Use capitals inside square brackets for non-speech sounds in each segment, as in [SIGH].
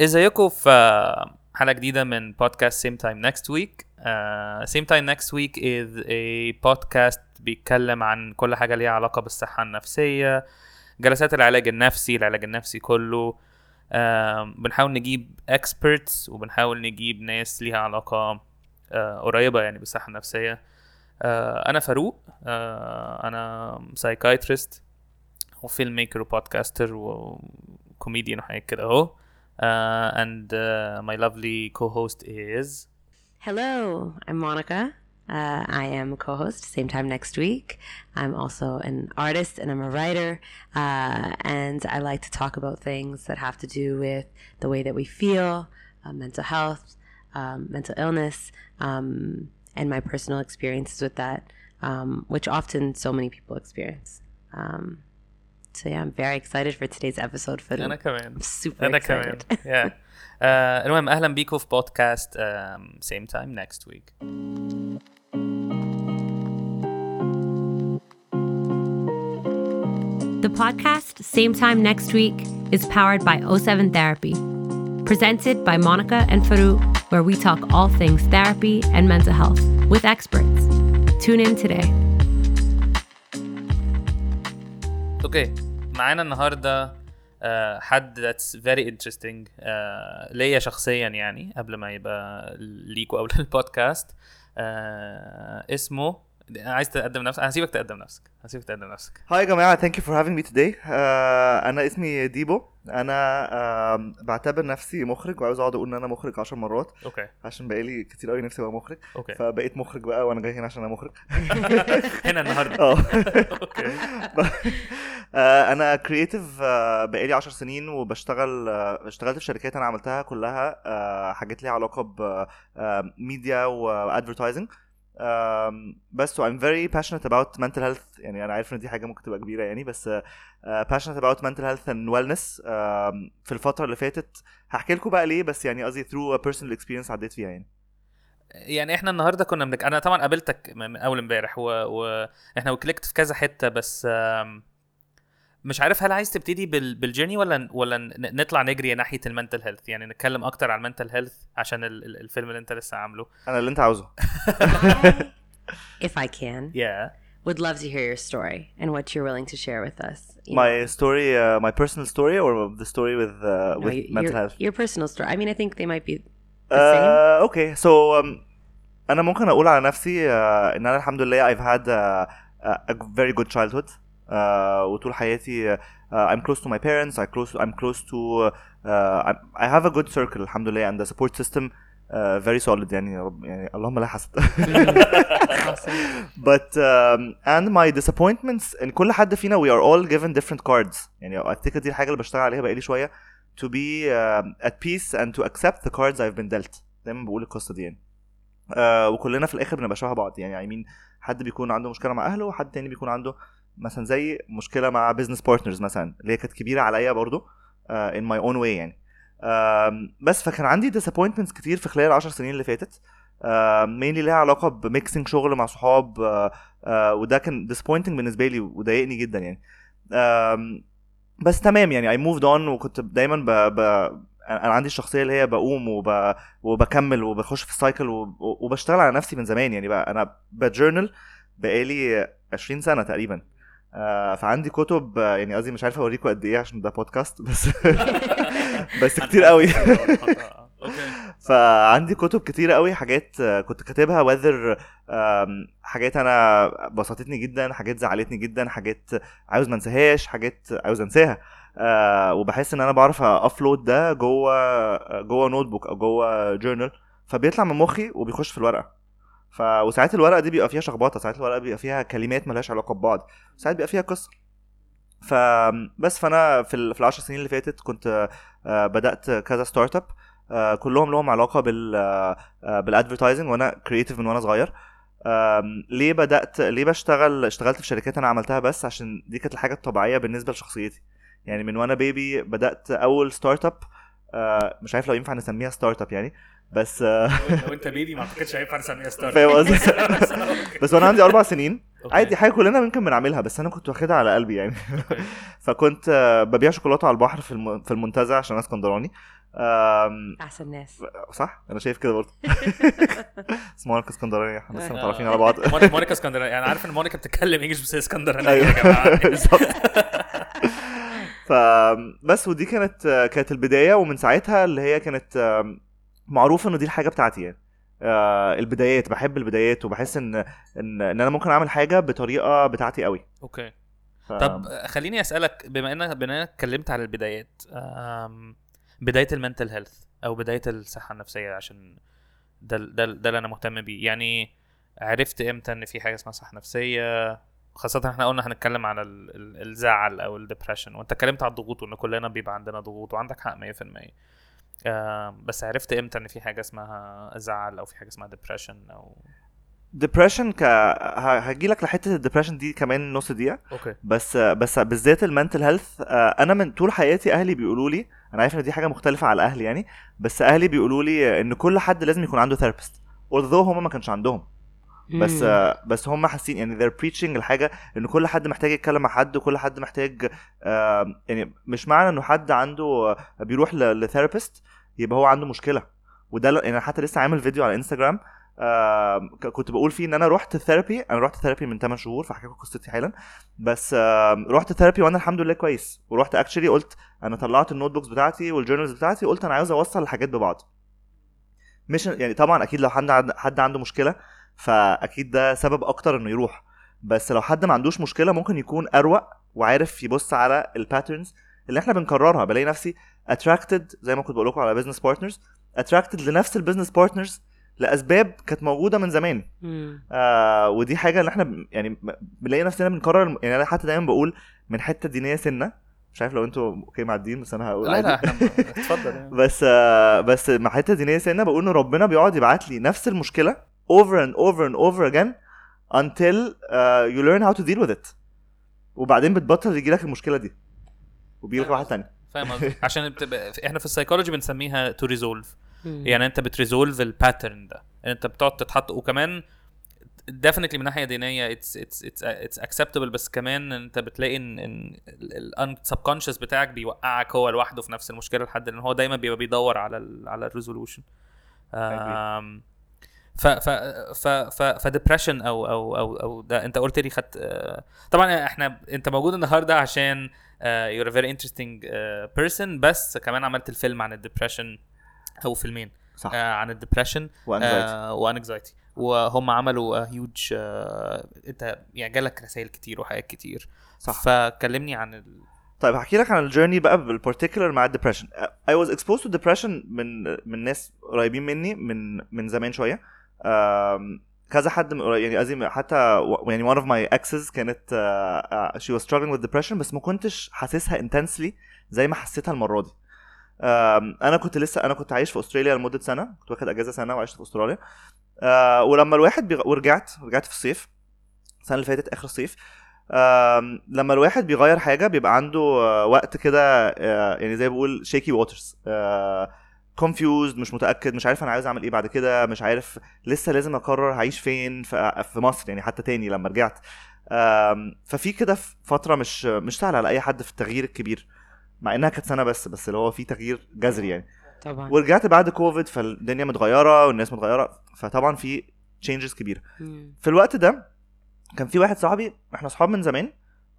ازيكم في حلقة جديدة من بودكاست Same Time Next Week Same Time Next Week is a podcast بيتكلم عن كل حاجة ليها علاقة بالصحة النفسية جلسات العلاج النفسي العلاج النفسي كله. آم، بنحاول نجيب experts وبنحاول نجيب ناس ليها علاقة آه، قريبة يعني بالصحة النفسية. آه، أنا فاروق آه، أنا psychiatrist وفيلم ميكر وبودكاستر وكوميديان وحاجات كده أهو. Uh, and uh, my lovely co-host is Hello, I'm Monica. Uh, I am a co host, same time next week. I'm also an artist and I'm a writer. Uh, and I like to talk about things that have to do with the way that we feel, uh, mental health, um, mental illness, um, and my personal experiences with that, um, which often so many people experience. Um, so, yeah, I'm very excited for today's episode. For انا كمان I'm super انا excited. كمان yeah. uh, [LAUGHS] المهم اهلا بيكم في بودكاست um, same time next week The podcast, same time next week, is powered by O7 Therapy. Presented by Monica and Farouk, where we talk all things therapy and mental health with experts. Tune in today. okay معانا النهارده uh, حد very interesting uh, ليا شخصيا يعني قبل ما يبقى ليكوا أو [LAUGHS] لل podcast uh, اسمه عايز تقدم نفسك هسيبك تقدم نفسك هسيبك تقدم نفسك. Hi yeah thank you for having me today. uh, أنا اسمي ديبو. أنا uh, بعتبر نفسي مخرج وعاوز أقعد أقول إن أنا مخرج عشر مرات okay. عشان بقالي كتير قوي نفسي أبقى مخرج. okay. فبقيت مخرج بقى وأنا جاي هنا عشان أنا مخرج. [LAUGHS] هنا النهارده. آه. okay. [LAUGHS] آه، أنا creative بقالي عشر سنين وبشتغل آه، اشتغلت في شركات أنا عملتها كلها آه، حاجات ليها علاقة ب media و advertising بس و I'm very passionate about mental health. يعني أنا عارف إن دي حاجة ممكن تبقى كبيرة يعني بس آه، passionate about mental health and wellness. في الفترة اللي فاتت هحكي لكم بقى ليه بس يعني قصدي through a personal experience عديت فيها يعني. يعني إحنا النهارده كنا بنك... أنا طبعا قابلتك من أول امبارح و... وإحنا و clicked في كذا حتة بس آم، مش عارف هل عايز تبتدي بال... بال journey ولا ولا ن- نطلع نجري ناحيه ال mental health يعني نتكلم أكتر عن ال mental health عشان ال... ال- الفيلم اللي انت لسه عامله أنا اللي أنت عاوزه If I can, yeah would love to hear your story and what you're willing to share with us. You my story uh, my personal story or the story with uh, No, with y- mental your, health Your personal story. I mean, I think they might be the same. uh, okay so um, أنا ممكن أقول على نفسي uh, ان أنا الحمد لله I've had uh, a a very good childhood uh, وطول حياتي uh, I'm close to my parents I close I'm close to uh, I have a good circle الحمد لله and the support system uh, very solid يعني رب يعني اللهم لا حسد but um, and my disappointments ان كل حد فينا we are all given different cards يعني افتكر دي الحاجة اللي بشتغل عليها بقالي شوية to be um, at peace and to accept the cards I've been dealt دايما بقول القصة دي يعني uh, وكلنا في الآخر بنبقى شبه بعض يعني I mean حد بيكون عنده مشكله مع اهله وحد تاني بيكون عنده مثلا زي مشكلة مع business partners مثلا اللي هي كانت كبيرة عليا برضو in my own way يعني. بس فكان عندي disappointments كتير في خلال العشر سنين اللي فاتت. mainly ليها علاقة ب mixing شغل مع صحاب uh, uh, وده كان disappointing بالنسبة لي وضايقني جدا يعني. بس تمام يعني I moved on وكنت دايما ب... ب... أنا عندي الشخصية اللي هي بقوم وب... وبكمل وبخش في ال cycle وب... وبشتغل على نفسي من زمان يعني. بقى أنا ب journal بقالي 20 سنة تقريبا. آه فعندي كتب آه، يعني قصدي مش عارف أوريكم قد إيه عشان ده بودكاست بس [LAUGHS] بس [LAUGHS] كتير قوي. okay. فعندي كتب كتيرة قوي حاجات آه، كنت كاتبها whether حاجات أنا بسطتني جدا حاجات زعلتني جدا حاجات عاوز ما انساهاش حاجات عاوز انساها. آه، وبحس إن أنا بعرف أ flood ده جوه جوه notebook أو جوه journal فبيطلع من مخي وبيخش في الورقة. ف وساعات الورقة دي بيبقى فيها شخبطة ساعات الورقة بيبقى فيها كلمات ملهاش علاقة ببعض ساعات بيبقى فيها قصة. ف بس فأنا في ال... في العشر سنين اللي فاتت كنت آه، بدأت كذا startup آه، كلهم لهم علاقة بال بال advertising وأنا creative من وأنا صغير. ليه بدأت ليه بشتغل اشتغلت في شركات أنا عملتها بس؟ عشان دي كانت الحاجة الطبيعية بالنسبة لشخصيتي. يعني من وأنا baby بدأت أول startup مش عارف لو ينفع نسميها startup يعني بس آه، لو انت baby ما اعتقدش هينفع نسميها start فاهم قصدي؟ [LAUGHS] بس وأنا عندي أربع سنين. عادي حاجة كلنا ممكن بنعملها بس أنا كنت واخدها على قلبي يعني. [LAUGHS] فكنت آه، ببيع شوكولاتة على البحر في الم- في المنتزه عشان أنا اسكندراني. أحسن ناس. صح؟ أنا شايف كده برضه. [LAUGHS] اسمها مونيكا اسكندرانيه إحنا لسه متعرفين على بعض. مونيكا مونيكا اسكندرانيه أنا عارف إن مونيكا بتتكلم English بس هي اسكندرانية يا جماعة. بالظبط. ف بس ودي كانت كانت البداية ومن ساعتها اللي هي كانت آم، معروفه ان دي الحاجة بتاعتي يعني. آه، البدايات بحب البدايات وبحس إن إن إن أنا ممكن أعمل حاجة بطريقة بتاعتي قوي. okay. ف... طب خليني أسألك بما انك بما إنك اتكلمت على البدايات بداية المنتل هيلث أو بداية الصحة النفسية عشان ده ده ده اللي أنا مهتم بيه. يعني عرفت إمتى إن في حاجة اسمها صحة نفسية؟ خاصة إحنا قلنا هنتكلم على ال- ال- الزعل أو ال depression وأنت اتكلمت على الضغوط وإن كلنا بيبقى عندنا ضغوط وعندك حق 100% بس عرفت إمتى إن في حاجة اسمها زعل أو في حاجة اسمها ديبريشن أو ديبريشن ك هجي لك لحتة ال depression دي كمان نص دقيقة. okay. بس بس بالذات ال mental health أنا من طول حياتي أهلي بيقولوا لي أنا عارف إن دي حاجة مختلفة على أهلي يعني بس أهلي بيقولوا لي إن كل حد لازم يكون عنده therapist although هم ما كانش عندهم. بس مم. بس هم حاسين يعني they're preaching الحاجة إن كل حد محتاج يتكلم مع حد وكل حد محتاج آه، يعني مش معنى إنه حد عنده آه، بيروح ل therapist يبقى هو عنده مشكلة. وده يعني أنا حتى لسه عامل فيديو على انستجرام آه، كنت بقول فيه إن أنا رحت therapy أنا رحت therapy من 8 شهور فاحكي لكم قصتي حالا. بس آه، رحت therapy وأنا الحمد لله كويس. ورحت actually قلت أنا طلعت ال notebooks بتاعتي وال journals بتاعتي قلت أنا عاوز أوصل الحاجات ببعض. مش يعني طبعا أكيد لو حد حد عنده مشكلة فأكيد ده سبب أكتر إنه يروح بس لو حد ما عندوش مشكلة ممكن يكون أروق وعارف يبص على ال patterns اللي إحنا بنكررها بلاقي نفسي attracted زي ما كنت بقول لكم على business partners attracted لنفس ال business partners لأسباب كانت موجودة من زمان مم. آه ودي حاجة اللي إحنا يعني بنلاقي نفسنا بنكرر يعني أنا حتى دايما بقول من حتة دينيه سنة مش عارف لو أنتوا okay مع الدين بس أنا هقول لا عادي. لا إحنا اتفضل يعني. [LAUGHS] بس آه، بس مع حتة دينيه سنة بقول إن ربنا بيقعد يبعت لي نفس المشكلة over and over and over again until uh, you learn how to deal with it. وبعدين بتبطل يجي لك المشكلة دي. وبيجي لك واحد تاني فاهم قصدي؟ [LAUGHS] عشان بتبقى إحنا في السايكولوجي بنسميها to resolve. يعني انت بت resolve ال pattern ده. انت بتقعد تتحط وكمان definitely من ناحية دينية it's it's it's it's acceptable بس كمان انت بتلاقي ان ان ال subconscious بتاعك بيوقعك هو لوحده في نفس المشكلة لحد ان هو دايما بيبقى بيدور على ال على ال resolution ف ف ف ف ف depression أو أو أو أو ده أنت قلت لي خدت آه، طبعا إحنا أنت موجود النهارده عشان you're a very interesting person بس كمان عملت الفيلم عن ال depression أو فيلمين صح. آه عن ال depression و anxiety آه و anxiety وهم عملوا هيوج آه أنت يعني جالك رسائل كتير وحاجات كتير. صح. فكلمني عن ال... طيب هحكي لك عن ال journey بقى بال particular مع ال depression I was exposed to depression من من ناس قريبين مني من من زمان شوية. كذا حد من يعني قصدي حتى يعني one of my exes كانت uh, she was struggling with depression بس ما كنتش حاسسها intensely زي ما حسيتها المرة دي. آم، أنا كنت لسه أنا كنت عايش في أستراليا لمدة سنة كنت واخد أجازة سنة وعشت في أستراليا. آه ولما الواحد بيغ... ورجعت رجعت في الصيف السنة اللي فاتت آخر الصيف لما الواحد بيغير حاجة بيبقى عنده وقت كده يعني زي بقول shaky waters confused مش متأكد مش عارف أنا عايز أعمل إيه بعد كده مش عارف لسه لازم أقرر هعيش فين في مصر يعني حتى تاني لما رجعت. ففي كده فترة مش مش سهلة على أي حد في التغيير الكبير مع إنها كانت سنة بس بس اللي هو في تغيير جذري يعني. طبعا. ورجعت بعد كوفيد فالدنيا متغيرة والناس متغيرة فطبعا في changes كبيرة. مم. في الوقت ده كان في واحد صاحبي إحنا صحاب من زمان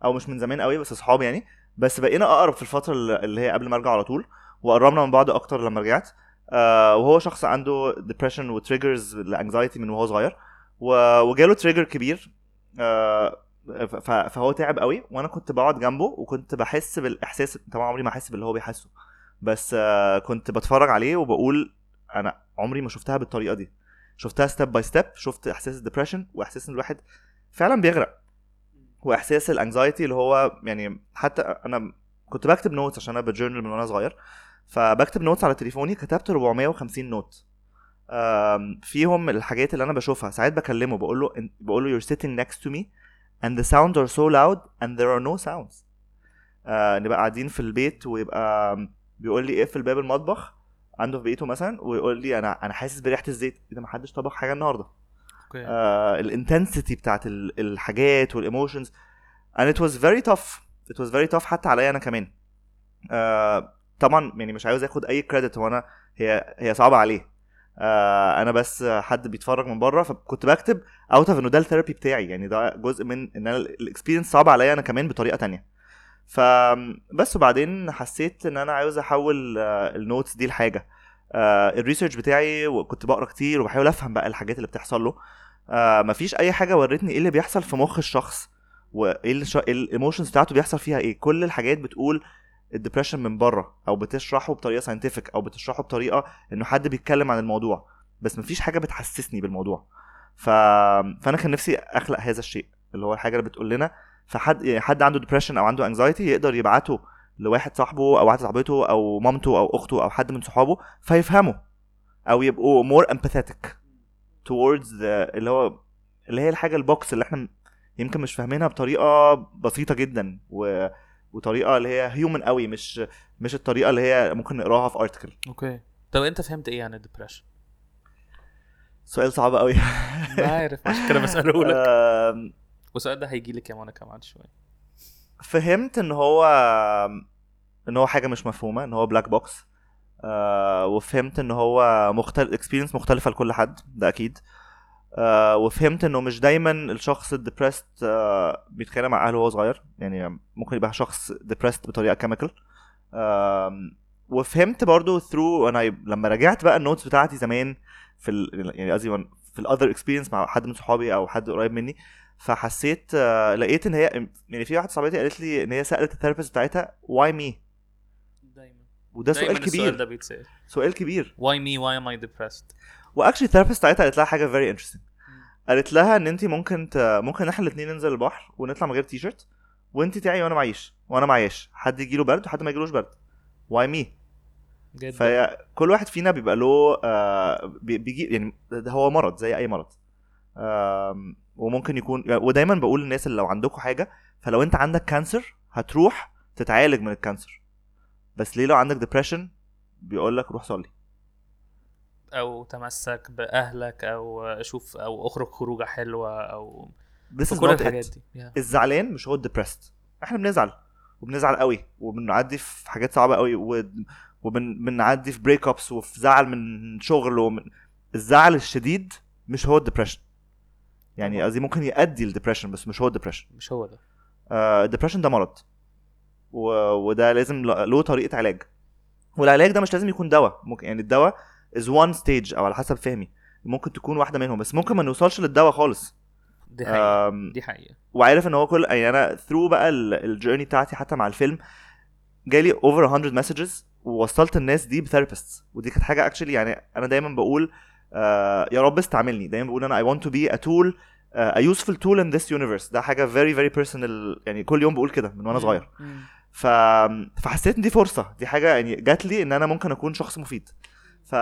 أو مش من زمان قوي بس صحاب يعني بس بقينا أقرب في الفترة اللي هي قبل ما أرجع على طول. وقربنا من بعض أكتر لما رجعت. آه وهو شخص عنده depression و triggers ل anxiety من وهو صغير. وجاله trigger كبير. آه فهو تعب قوي. وأنا كنت بقعد جنبه وكنت بحس بالإحساس طبعا عمري ما أحس باللي هو بيحسه. بس آه كنت بتفرج عليه وبقول أنا عمري ما شفتها بالطريقة دي. شفتها step by step شفت إحساس ال depression وإحساس إن الواحد فعلا بيغرق. وإحساس ال anxiety اللي هو يعني حتى أنا كنت بكتب notes عشان أنا ب journal من وأنا صغير. فبكتب notes على تليفوني كتبت 450 note فيهم الحاجات اللي أنا بشوفها. ساعات بكلمه بقول له بقول له you're sitting next to me and the sounds are so loud and there are no sounds. آه نبقى قاعدين في البيت ويبقى بيقول لي اقفل باب المطبخ عنده في بيته مثلا ويقول لي أنا أنا حاسس بريحة الزيت. إيه ده ما حدش طبخ حاجة النهارده. okay. آه ال intensity بتاعت ال- الحاجات وال emotions and it was very tough. It was very tough حتى عليا أنا كمان. آه طبعا يعني مش عاوز آخد أي credit وأنا هي هي صعبة عليه. آه أنا بس حد بيتفرج من بره فكنت بكتب out of انه ده ال therapy بتاعي. يعني ده جزء من إن أنا ال experience صعب عليا أنا كمان بطريقة تانية. فبس وبعدين حسيت إن أنا عاوز أحول آه، ال notes دي لحاجة. آه ال research بتاعي وكنت بقرأ كتير وبحاول أفهم بقى الحاجات اللي بتحصل له. آه مفيش أي حاجة ورتني إيه اللي بيحصل في مخ الشخص وايه ال emotions بتاعته بيحصل فيها إيه. كل الحاجات بتقول ال depression من بره أو بتشرحه بطريقة scientific أو بتشرحه بطريقة إنه حد بيتكلم عن الموضوع بس مفيش حاجة بتحسسني بالموضوع. ف... فأنا كان نفسي أخلق هذا الشيء اللي هو الحاجة اللي بتقول لنا فحد يعني حد عنده depression أو عنده anxiety يقدر يبعته لواحد صاحبه أو واحدة صاحبته أو مامته أو أخته أو حد من صحابه فيفهموا أو يبقوا more empathetic towards the اللي هو اللي هي الحاجة ال box اللي إحنا يمكن مش فاهمينها بطريقة بسيطة جدا و... وطريقة اللي هي human قوي مش مش الطريقة اللي هي ممكن نقراها في article okay. طب أنت فهمت إيه عن ال depression؟ سؤال صعب قوي. عارف عشان كده بسأله لك. والسؤال ده هيجي لك يا منى كمان شوية. فهمت إن هو إن هو حاجة مش مفهومة إن هو black box آه وفهمت إن هو مختلف experience مختلفة لكل حد ده أكيد. آه وفهمت إنه مش دايما الشخص ال depressed آه بيتخانق مع أهله وهو صغير. يعني ممكن يبقى شخص depressed بطريقة chemical وفهمت برضو through أنا لما راجعت بقى ال notes بتاعتي زمان في ال يعني قصدي في ال other experience مع حد من صحابي أو حد قريب مني فحسيت آه، لقيت إن هي يعني في واحدة صاحبتي قالت لي إن هي سألت ال therapist بتاعتها why me دايما. وده سؤال السؤال كبير. ده بيتسأل. سؤال كبير. Why me? Why am I depressed? و actually ال therapist بتاعتها قالت لها حاجة very interesting قالت لها إن انت ممكن ت... ممكن إحنا الاثنين ننزل البحر ونطلع من غير تي شيرت وانت تعي وأنا معيش وأنا معيش. حد يجي له برد وحد ما يجيلوش برد. why me جدا. فهي كل واحد فينا بيبقى له آه بي- بيجي يعني ده هو مرض زي أي مرض. آم، وممكن يكون ودايما بقول للناس اللي لو عندكم حاجة فلو أنت عندك cancer هتروح تتعالج من ال cancer بس ليه لو عندك depression بيقول لك روح صلي. أو تمسك بأهلك أو شوف أو اخرج خروجة حلوة أو This كل الحاجات it. دي. Yeah. الزعلان مش هو ال depressed إحنا بنزعل وبنزعل قوي وبنعدي في حاجات صعبة قوي وبنعدي في break ups وفي زعل من شغل ومن الزعل الشديد مش هو ال depression يعني. قصدي ممكن يؤدي لل depression بس مش هو ال depression مش هو ده. ال depression ده مرض. و... وده لازم له طريقة علاج. والعلاج ده مش لازم يكون دواء. ممكن يعني الدواء is one stage أو على حسب فهمي. ممكن تكون واحدة منهم بس ممكن ما نوصلش للدواء خالص. دي حقيقة. دي حقيقة. وعارف إن هو كل يعني أنا through بقى ال journey بتاعتي حتى مع الفيلم جالي over 100 messages ووصلت الناس دي ب therapist ودي كانت حاجة actually يعني أنا دايما بقول آه يا رب استعملني. دايما بقول أنا I want to be a tool uh, a useful tool in this universe. ده حاجة very very personal يعني كل يوم بقول كده من وأنا صغير. ف... فحسيت إن دي فرصة. دي حاجة يعني جات لي إن أنا ممكن أكون شخص مفيد. ف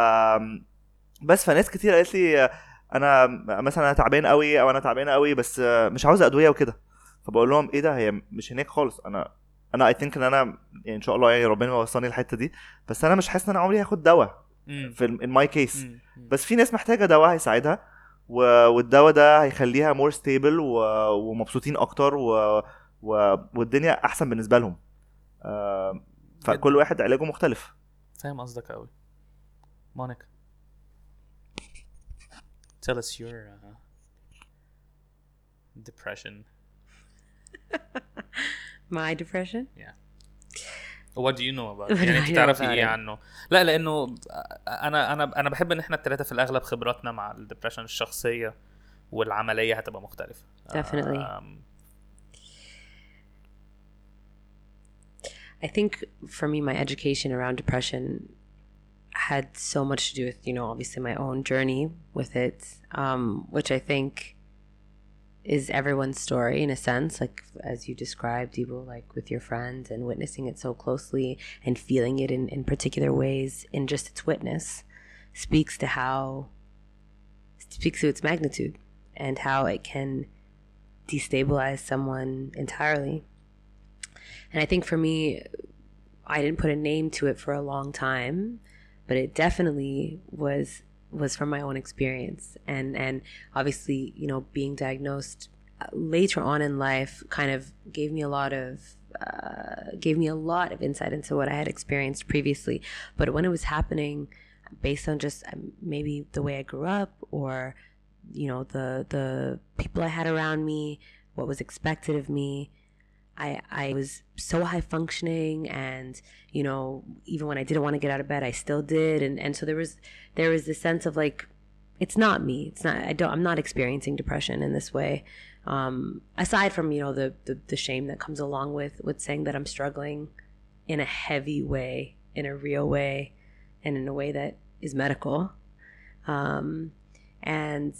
بس فناس كتير قالت لي أنا مثلا أنا تعبان قوي أو أنا تعبانه قوي بس مش عاوزه أدوية وكده فبقول لهم إيه ده هي مش هناك خالص أنا أنا I think إن أنا يعني إن شاء الله يعني ربنا وصلني الحتة دي بس أنا مش حاسس إن أنا عمري هاخد دواء. في in my case. بس في ناس محتاجة دواء هيساعدها. والدواء ده هيخليها more stable. ومبسوطين أكتر و... و... والدنيا أحسن بالنسبة لهم آه، فكل واحد علاجه مختلف فاهم قصدك قوي مونيكا tell us your uh, depression [LAUGHS] My depression? what do you know about it? What do يعني I انت know تعرفي about ايه it? عنه لا لانه انا انا انا بحب ان احنا الثلاثه في الاغلب خبراتنا مع الدبريشن الشخصيه والعمليه هتبقى مختلفه Definitely. um, I think for me, my education around depression had so much to do with, you know, obviously my own journey with it, um, which I think is everyone's story in a sense, like as you described, Debo, like with your friends and witnessing it so closely and feeling it in, in particular ways. In just its witness speaks to how, speaks to its magnitude and how it can destabilize someone entirely. And I think for me, I didn't put a name to it for a long time, but it definitely was was from my own experience and and obviously you know being diagnosed uh, later on in life kind of gave me a lot of uh, gave me a lot of insight into what I had experienced previously. But when it was happening, based on just um, maybe the way I grew up or you know the the people I had around me, what was expected of me. I I was so high functioning and you know even when I didn't want to get out of bed I still did. And and so there was there was this sense of like it's not me. It's not I don't I'm not experiencing depression in this way. Um, aside from you know the, the the shame that comes along with with saying that I'm struggling in a heavy way in a real way and in a way that is medical. Um, and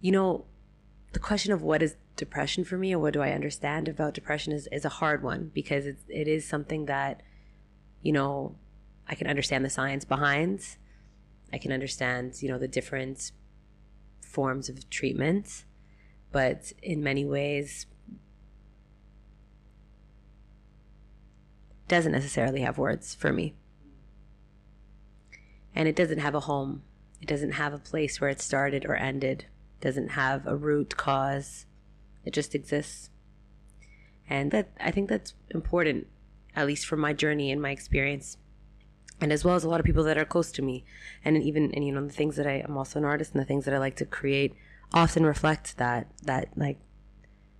you know the question of what is depression for me or what do I understand about depression is, is a hard one because it's, it is something that, you know, I can understand the science behind. I can understand, you know, the different forms of treatment, but in many ways doesn't necessarily have words for me. And it doesn't have a home. It doesn't have a place where it started or ended It doesn't have a root cause. It just exists. And that I think that's important, at least for my journey and my experience. And as well as a lot of people that are close to me. And even and you know, the things that I I'm also an artist and the things that I like to create often reflect that that like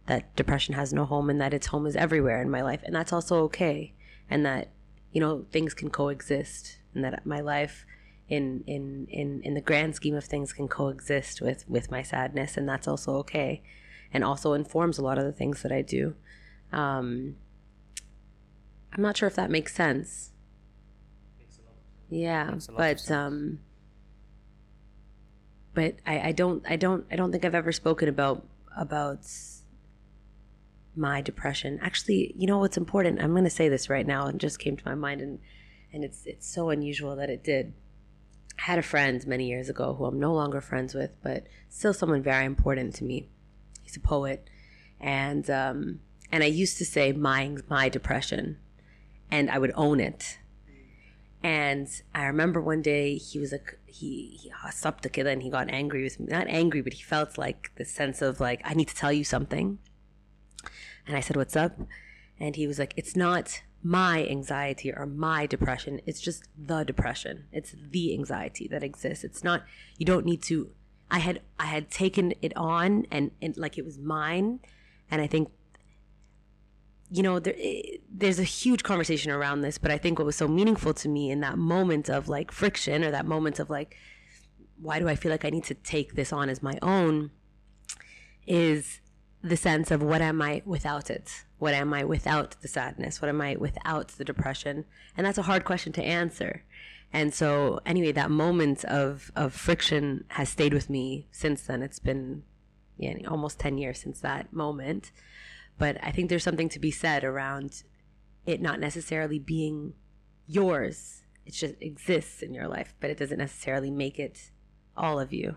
that depression has no home and that its home is everywhere in my life. And that's also okay. And that, you know, things can coexist and that my life in in in in the grand scheme of things can coexist with with my sadness and that's also okay and also informs a lot of the things that i do. Um i'm not sure if that makes sense. Yeah but um but I, I don't i don't i don't think i've ever spoken about about my depression. Actually you know what's important? I'm going to say this right now it just came to my mind and and it's it's so unusual that it did. I had a friend many years ago who I'm no longer friends with, but still someone very important to me. He's a poet, and um, and I used to say my my depression, and I would own it. And I remember one day he was a he he stopped kid and he got angry with me. Not angry, but he felt like the sense of like I need to tell you something. And I said, "What's up?" And he was like, "It's not my anxiety or my depression. It's just the depression. It's the anxiety that exists. It's not you don't need to I had I had taken it on and, and like it was mine and I think you know there eh, there's a huge conversation around this but I think what was so meaningful to me in that moment of like friction or that moment of like why do I feel like I need to take this on as my own is the sense of what am I without it? What am I without the sadness? What am I without the depression? And that's a hard question to answer. And so, anyway, that moment of, of friction has stayed with me since then. It's been yeah, almost 10 years since that moment. But I think there's something to be said around it not necessarily being yours. It just exists in your life, but it doesn't necessarily make it all of you.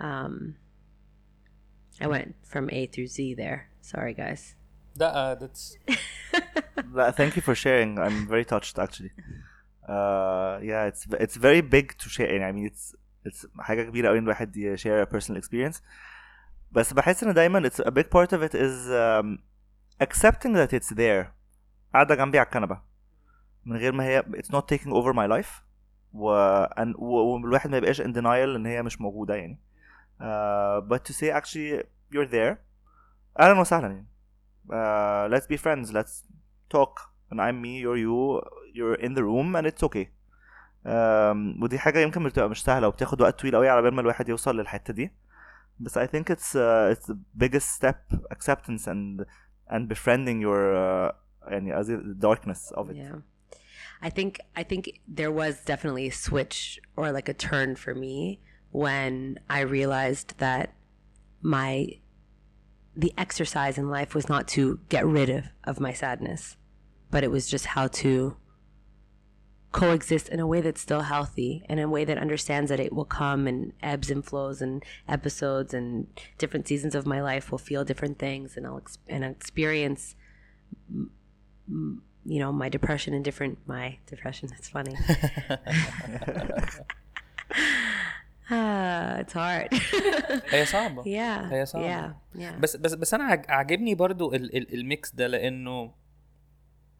Um, I went from A through Z there. Sorry, guys. That, uh, that's Thank you for sharing. I'm very touched actually. Uh, yeah, it's it's very big to share. يعني I mean, it's it's حاجة كبيرة قوي إن الواحد ي- share a personal experience. بس بحس إن دايما it's a big part of it is um, accepting that it's there. قاعدة جنبي على الكنبة من غير ما هي it's not taking over my life و and- و- والواحد ما يبقاش in denial إن هي مش موجودة يعني. Uh, but to say actually you're there أهلا وسهلا يعني. Uh, let's be friends. Let's talk. And I'm me, you're you. You're in the room and it's okay. Um, ودي حاجة يمكن بتبقى مش سهلة وبتاخد وقت طويل قوي على بال ما الواحد يوصل للحتة دي. بس I think it's uh, it's the biggest step acceptance and and befriending your uh, يعني قصدي the darkness of it. Yeah. I think I think there was definitely a switch or like a turn for me when I realized that my the exercise in life was not to get rid of, of my sadness, but it was just how to coexist in a way that's still healthy in a way that understands that it will come and ebbs and flows and episodes and different seasons of my life will feel different things and I'll ex- and I'll experience m- m- you know my depression in different my depression that's funny [LAUGHS] Ah, uh, it's hard. هي صعبه yeah. هي صعبة. Yeah. Yeah. بس بس بس انا عج- عاجبني برضو ال ال الميكس ده لانه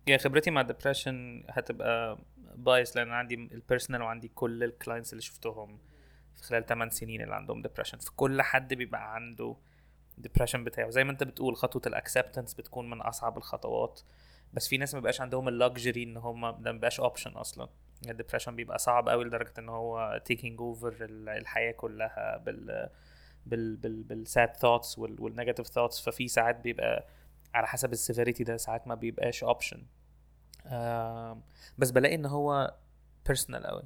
يعني خبرتي مع ال depression هتبقى biased لأن عندي ال personal وعندي كل ال clients اللي شفتهم في خلال 8 سنين اللي عندهم depression فكل حد بيبقى عنده depression بتاعه. زي ما أنت بتقول خطوة ال acceptance بتكون من أصعب الخطوات. بس في ناس ما بيبقاش عندهم ال luxury إن هم ده ما بيبقاش option أصلا. ال depression بيبقى صعب قوي لدرجة إن هو taking over الحياة كلها بال بال بال بال sad thoughts وال negative thoughts ففي ساعات بيبقى على حسب ال severity ده ساعات ما بيبقاش option بس بلاقي إن هو personal قوي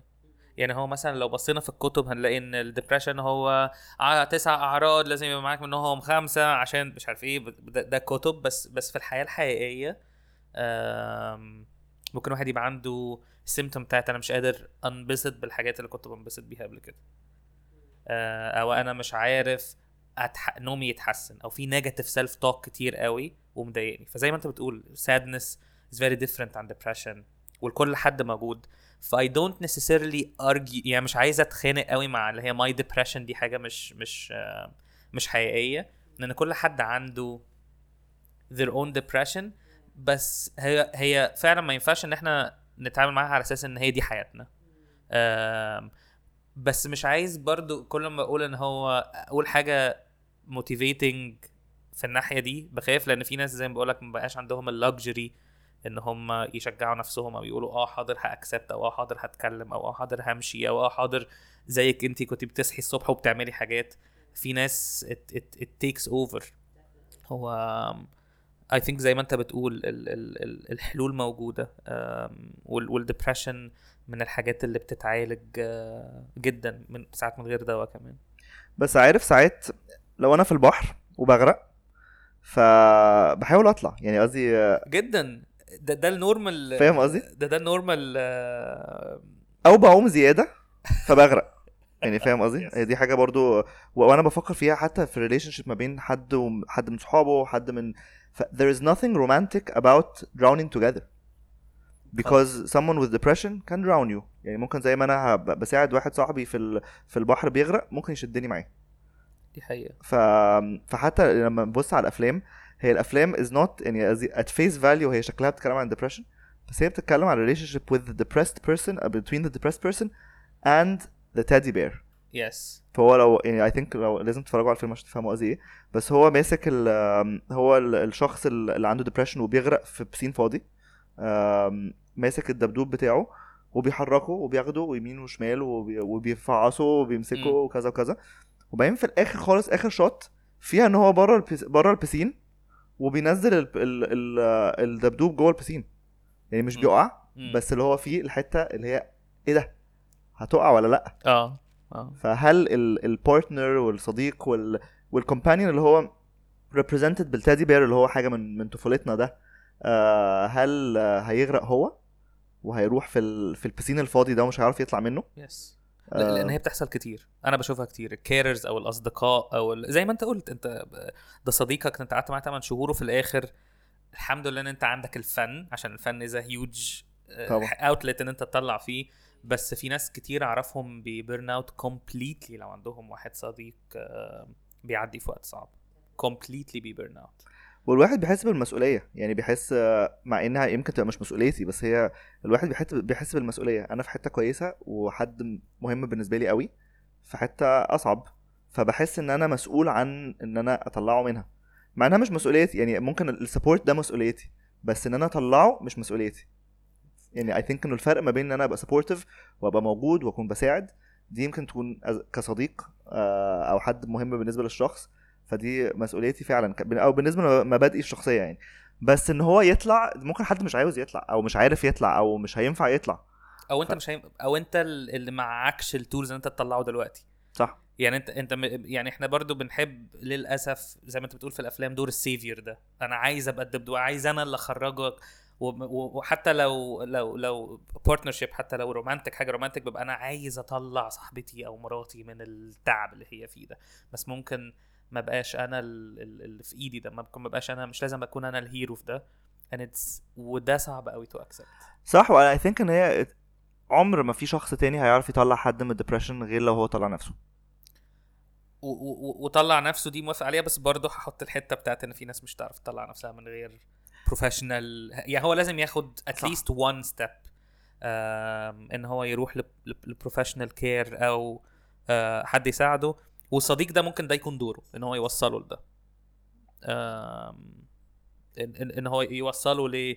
يعني هو مثلا لو بصينا في الكتب هنلاقي إن ال depression هو ع- تسع أعراض لازم يبقى معاك منهم خمسة عشان مش عارف إيه ده, ده كتب بس بس في الحياة الحقيقية ممكن واحد يبقى عنده symptom بتاعت أنا مش قادر أنبسط بالحاجات اللي كنت بنبسط بيها قبل كده. آه، أو أنا مش عارف أتح... نومي يتحسن أو في negative self talk كتير قوي ومضايقني. فزي ما أنت بتقول sadness is very different عن depression والكل حد موجود. ف I don't necessarily argue يعني مش عايز أتخانق قوي مع اللي هي my depression دي حاجة مش مش آه، مش حقيقية. لأن كل حد عنده their own depression بس هي هي فعلا ما ينفعش إن إحنا نتعامل معاها على أساس إن هي دي حياتنا. بس مش عايز برضو كل ما أقول إن هو أقول حاجة motivating في الناحية دي بخاف لأن في ناس زي ما بقول لك ما بقاش عندهم ال luxury إن هم يشجعوا نفسهم أو يقولوا آه حاضر ه accept أو آه حاضر هتكلم أو آه حاضر همشي أو آه حاضر زيك انت كنت بتصحي الصبح وبتعملي حاجات. في ناس it takes over. هو I think زي ما أنت بتقول ال ال ال الحلول موجودة وال depression من الحاجات اللي بتتعالج آه، جدا من ساعات من غير دواء كمان. بس عارف ساعات لو أنا في البحر وبغرق فبحاول أطلع. يعني قصدي جدا. ده ده ال normal فاهم قصدي؟ ده ده ال normal آه، أو بعوم زيادة فبغرق. [LAUGHS] يعني فاهم قصدي؟ هي دي حاجة برضو و- وأنا بفكر فيها حتى في relationship ما بين حد وحد من صحابه حد من ف there is nothing romantic about drowning together. Because someone with depression can drown you. يعني ممكن زي ما أنا بساعد واحد صاحبي في ال- في البحر بيغرق ممكن يشدني معاه. دي حقيقة. ف... فحتى لما نبص على الأفلام هي الأفلام is not يعني at face value هي شكلها بتتكلم عن depression بس هي بتتكلم عن relationship with the depressed person uh, between the depressed person and the teddy bear. يس فهو لو يعني اي ثينك لو لازم تتفرجوا على الفيلم عشان تفهموا قصدي إيه. بس هو ماسك ال هو ال- الشخص ال- اللي عنده depression وبيغرق في piscine فاضي ماسك الدبدوب بتاعه وبيحركه وبياخده يمين وشمال وبي- وبيفعصه وبيمسكه. وكذا وكذا. وبعدين في الآخر خالص آخر shot فيها إن هو بره البس... بره ال piscine وبينزل ال... ال... ال... الدبدوب جوه ال piscine. يعني مش. بيقع. بس اللي هو فيه الحتة اللي هي إيه ده؟ هتقع ولا لأ؟ آه آه. فهل ال partner والصديق وال وال companion اللي هو represented بال teddy bear اللي هو حاجة من من طفولتنا ده آه هل هيغرق هو؟ وهيروح في ال... في ال piscine الفاضي ده ومش هيعرف يطلع منه؟ yes آه. لأن هي بتحصل كتير. أنا بشوفها كتير. ال carers أو الأصدقاء أو ال... زي ما أنت قلت أنت ده صديقك أنت قعدت معاه 8 شهور وفي الآخر الحمد لله إن أنت عندك الفن عشان الفن is huge. outlet إن أنت تطلع فيه. بس في ناس كتير أعرفهم بي burn out completely لو عندهم واحد صديق آه، بيعدي في وقت صعب. completely بي burn out والواحد بيحس بالمسؤولية. يعني بيحس مع إنها يمكن تبقى مش مسؤوليتي بس هي الواحد بيحس بيحس بالمسؤولية. أنا في حتة كويسة وحد مهم بالنسبة لي قوي في حتة أصعب فبحس إن أنا مسؤول عن إن أنا أطلعه منها. مع إنها مش مسؤوليتي يعني ممكن ال support ده مسؤوليتي بس إن أنا أطلعه مش مسؤوليتي. يعني I think إنه الفرق ما بين إن أنا أبقى supportive وأبقى موجود وأكون بساعد دي يمكن تكون كصديق آه، أو حد مهم بالنسبة للشخص. فدي مسؤوليتي فعلا أو بالنسبة لمبادئي الشخصية يعني. بس إن هو يطلع ممكن حد مش عاوز يطلع أو مش عارف يطلع أو مش هينفع يطلع. أو أنت ف- مش هيم... أو أنت ال- اللي معكش ال tools ان أنت تطلعه دلوقتي. صح. يعني أنت أنت م- يعني إحنا برضو بنحب للأسف زي ما أنت بتقول في الأفلام دور ال savior ده. أنا عايز أبقى الدبدوب عايز أنا اللي أخرجك. وحتى لو لو لو partnership حتى لو romantic حاجة romantic ببقى أنا عايز أطلع صاحبتي أو مراتي من التعب اللي هي فيه ده. بس ممكن ما بقاش أنا ال- ال- اللي في إيدي ده ما بقاش أنا مش لازم أكون أنا ال hero في ده. And it's وده صعب قوي to accept صح وأنا I think إن هي عمر ما في شخص تاني هيعرف يطلع حد من ال depression غير لو هو طلع نفسه. وطلع نفسه دي موافق عليها بس برضه هحط الحتة بتاعت إن في ناس مش تعرف تطلع نفسها من غير professional يعني هو لازم ياخد. at least one step إن هو يروح ل professional care أو آه، حد يساعده. والصديق ده ممكن ده يكون دوره إن هو يوصله لده. إن إن هو يوصله ل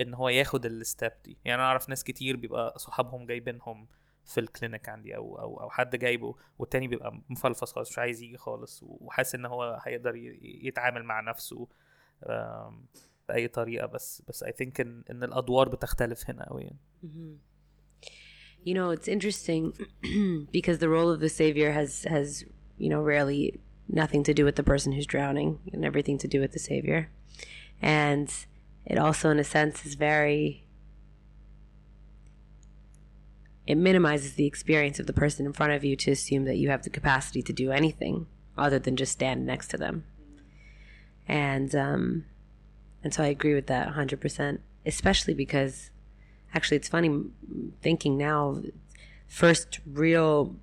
إن هو ياخد ال step دي. يعني أنا أعرف ناس كتير بيبقى صحابهم جايبينهم في ال clinic عندي أو أو أو حد جايبه والتاني بيبقى مفلفص خالص مش عايز يجي خالص وحاسس إن هو هيقدر يتعامل مع نفسه بأي طريقة. بس بس اي ثينك إن إن الأدوار بتختلف هنا قوي يعني. You know, it's interesting [CLEARS THROAT] because the role of the savior has has you know rarely nothing to do with the person who's drowning and everything to do with the savior, and it also, in a sense, is very. It minimizes the experience of the person in front of you to assume that you have the capacity to do anything other than just stand next to them, and um, and so I agree with that hundred percent, especially because actually it's funny thinking now first real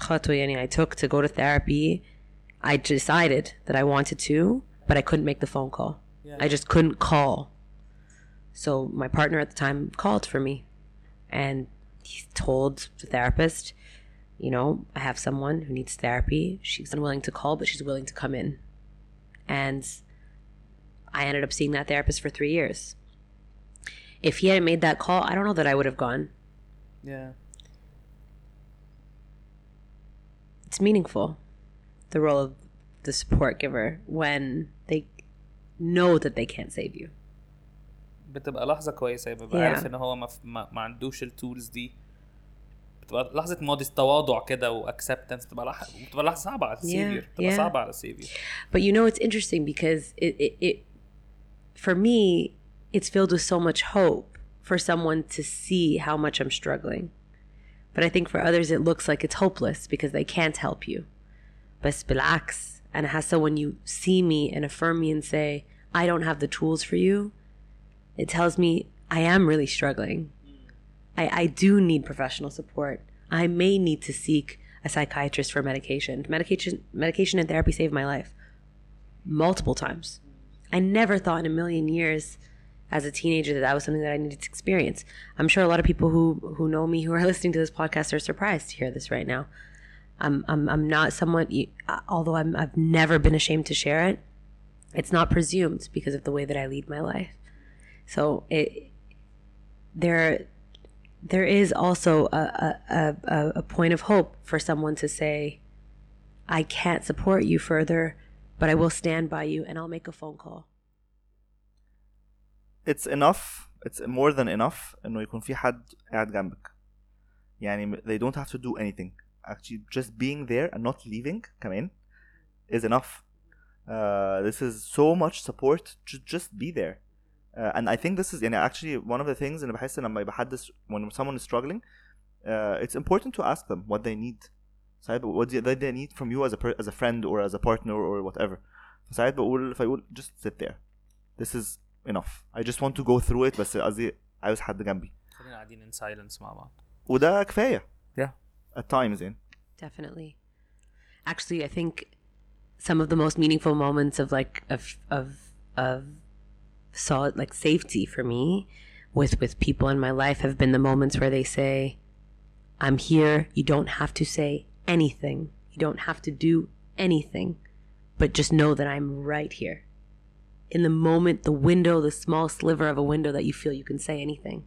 خطوة يعني I took to go to therapy I decided that I wanted to but I couldn't make the phone call I just couldn't call so my partner at the time called for me and he told the therapist you know I have someone who needs therapy she's unwilling to call but she's willing to come in and I ended up seeing that therapist for three years if he hadn't made that call, I don't know that I would have gone. Yeah. It's meaningful, the role of the support giver when they know that they can't save you. بتبقى لحظة كويسة يبقى Yeah. عارف ان هو ما, ما, ما عندوش التولز دي بتبقى لحظة موديس تواضع كده واكسبتنس بتبقى لحظة بتبقى لحظة صعبة على السيفير بتبقى yeah. صعبة على السيفير But you know, it's interesting because it, it, it, for me, it's filled with so much hope for someone to see how much I'm struggling. But I think for others, it looks like it's hopeless because they can't help you. بس بالعكس أنا حاسة when you see me and affirm me and say, I don't have the tools for you, it tells me I am really struggling. I, I do need professional support. I may need to seek a psychiatrist for medication. Medication medication and therapy saved my life multiple times. I never thought in a million years as a teenager that that was something that I needed to experience. I'm sure a lot of people who who know me who are [LAUGHS] listening to this podcast are surprised to hear this right now. I'm I'm I'm not someone uh, although I'm I've never been ashamed to share it. It's not presumed because of the way that I lead my life. So it there there is also a, a, a, a- a point of hope for someone to say, I can't support you further, but I will stand by you and I'll make a phone call it's enough it's more than enough انه يكون في حد قاعد جنبك يعني they don't have to do anything actually just being there and not leaving كمان is enough uh, this is so much support to just be there uh, and I think this is يعني actually one of the things اللي بحس لما يبقى حد when someone is struggling uh, it's important to ask them what they need ساعات what do they they need from you as a per- as a friend or as a partner or whatever فساعات بقول فيقول just sit there this is enough I just want to go through it بس قصدي عاوز حد جنبي خلينا قاعدين ان سايلنس مع بعض وده كفايه Yeah. at times يعني Definitely. Actually, I think some of the most meaningful moments of like of of of solid like safety for me with with people in my life have been the moments where they say, "I'm here. You don't have to say anything. You don't have to do anything, but just know that I'm right here." In the moment, the window, the small sliver of a window that you feel you can say anything.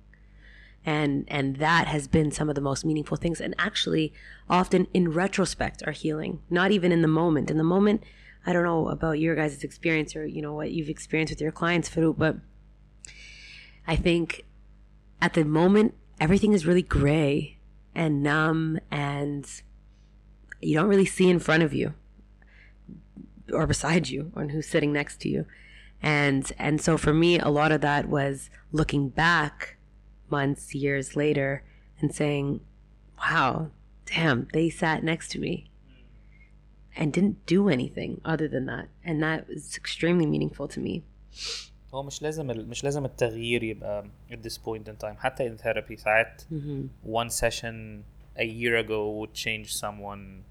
And and that has been some of the most meaningful things. And actually often in retrospect are healing. Not even in the moment. In the moment i don't know about your guys' experience or you know what you've experienced with your clients Farouk, but i think at the moment everything is really gray and numb and you don't really see in front of you or beside you or who's sitting next to you and and so for me a lot of that was looking back months years later and saying wow damn they sat next to me and didn't do anything other than that and that was extremely meaningful to me هو مش لازم ال- مش لازم التغيير يبقى at this point in time حتى in therapy ساعات one session a year ago would change someone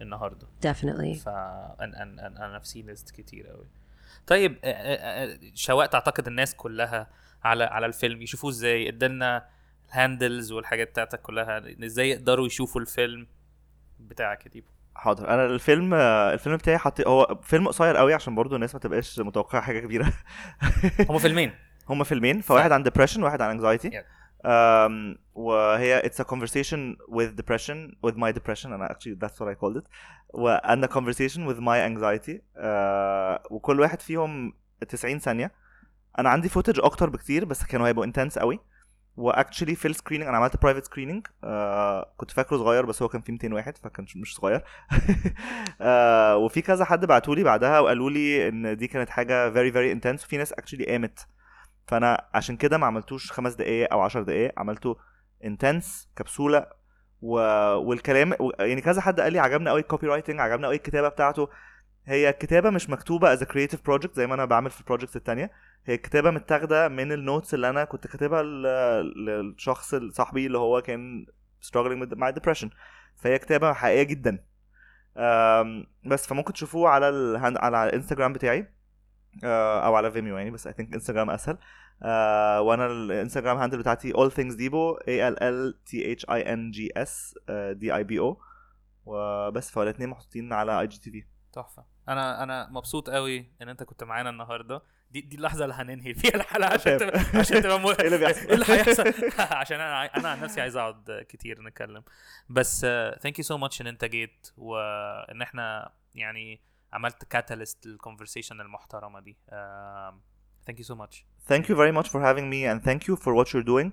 النهارده Definitely. ف انا انا انا في ليست كتير قوي طيب آه، آه، آه، دلوقت أعتقد الناس كلها على على الفيلم يشوفوه إزاي؟ ادي لنا ال handles والحاجات بتاعتك كلها إزاي يقدروا يشوفوا الفيلم بتاعك يا ديبو؟ حاضر. أنا الفيلم الفيلم بتاعي حطي هو فيلم قصير قوي عشان برضو الناس ما تبقاش متوقعة حاجة كبيرة. هما فيلمين. [LAUGHS] هما فيلمين فواحد عن depression وواحد عن anxiety. Yeah. Um, وهي it's a conversation with depression with my depression and actually that's what I called it. and a conversation with my anxiety. Uh, وكل واحد فيهم 90 ثانية. أنا عندي footage أكتر بكتير بس كانوا هيبقوا intense قوي. و actually في ال screening أنا عملت private screening كنت فاكره صغير بس هو كان فيه 200 واحد فكان مش صغير. آه [LAUGHS] وفي كذا حد بعتولي بعدها وقالوا لي إن دي كانت حاجة very very intense. وفي ناس actually قامت فانا عشان كده ما عملتوش خمس دقايق أو عشر دقايق عملته intense كبسولة و... والكلام. يعني كذا حد قال لي عجبني قوي ال copywriting عجبني قوي الكتابة بتاعته. هي الكتابة مش مكتوبة as creative project زي ما أنا بعمل في ال projects التانية. هي الكتابة متاخدة من ال notes اللي أنا كنت كاتبها ل- للشخص صاحبي اللي هو كان struggling with مع depression. فهي كتابة حقيقية جدا. بس فممكن تشوفوه على ال handle على الإنستجرام بتاعي. أو على Vimeo يعني بس I think انستجرام أسهل. آه، وأنا الانستجرام handle بتاعتي all things dibo a l l t h i n g s آه، d i b o. وبس فالاثنين محطوطين على IGTV تحفة. أنا أنا مبسوط قوي إن أنت كنت معانا النهارده. دي دي اللحظة اللي هننهي فيها الحلقة عشان تبقى عشان تبقى مو... [LAUGHS] إيه اللي بيحصل؟ إيه اللي هيحصل؟ [LAUGHS] [LAUGHS] عشان أنا أنا عن نفسي عايز أقعد كتير نتكلم. بس thank you so much إن أنت جيت وإن إحنا يعني عملت catalyst لل conversation المحترمة دي. thank you so much thank you very much for having me and thank you for what you're doing.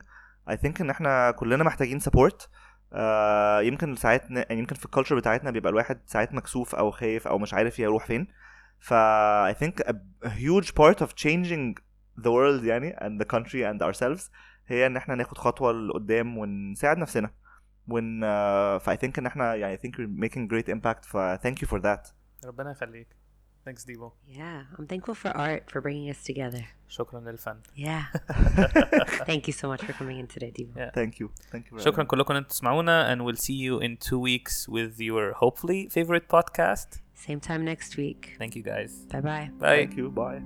I think إن إحنا كلنا محتاجين support. آه يمكن ساعات يعني يمكن في الكالتشر بتاعتنا بيبقى الواحد ساعات مكسوف أو خايف أو مش عارف يروح فين. ف I think a, huge part of changing the world يعني and the country and ourselves هي إن إحنا ناخد خطوة لقدام ونساعد نفسنا. ون uh, ف I think إن إحنا يعني I think we're making great impact ف thank you for that. ربنا يخليك ثانكس ديبو Yeah, I'm thankful for art for bringing us together. شكرا للفن Yeah. [LAUGHS] Thank you so much for coming in today, Diva. Yeah. thank you thank you very شكرا much. كلكم ان انتم تسمعونا and we'll see you in two weeks with your hopefully favorite podcast Same time next week. thank you guys Bye bye. bye thank you bye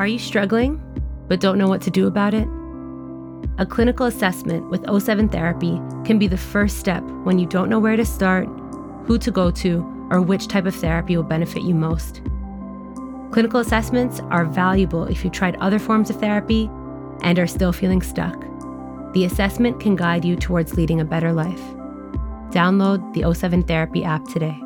Are you struggling but don't know what to do about it? A clinical assessment with O7 therapy can be the first step when you don't know where to start, who to go to, or which type of therapy will benefit you most. Clinical assessments are valuable if you tried other forms of therapy and are still feeling stuck. The assessment can guide you towards leading a better life. Download the O7 Therapy app today.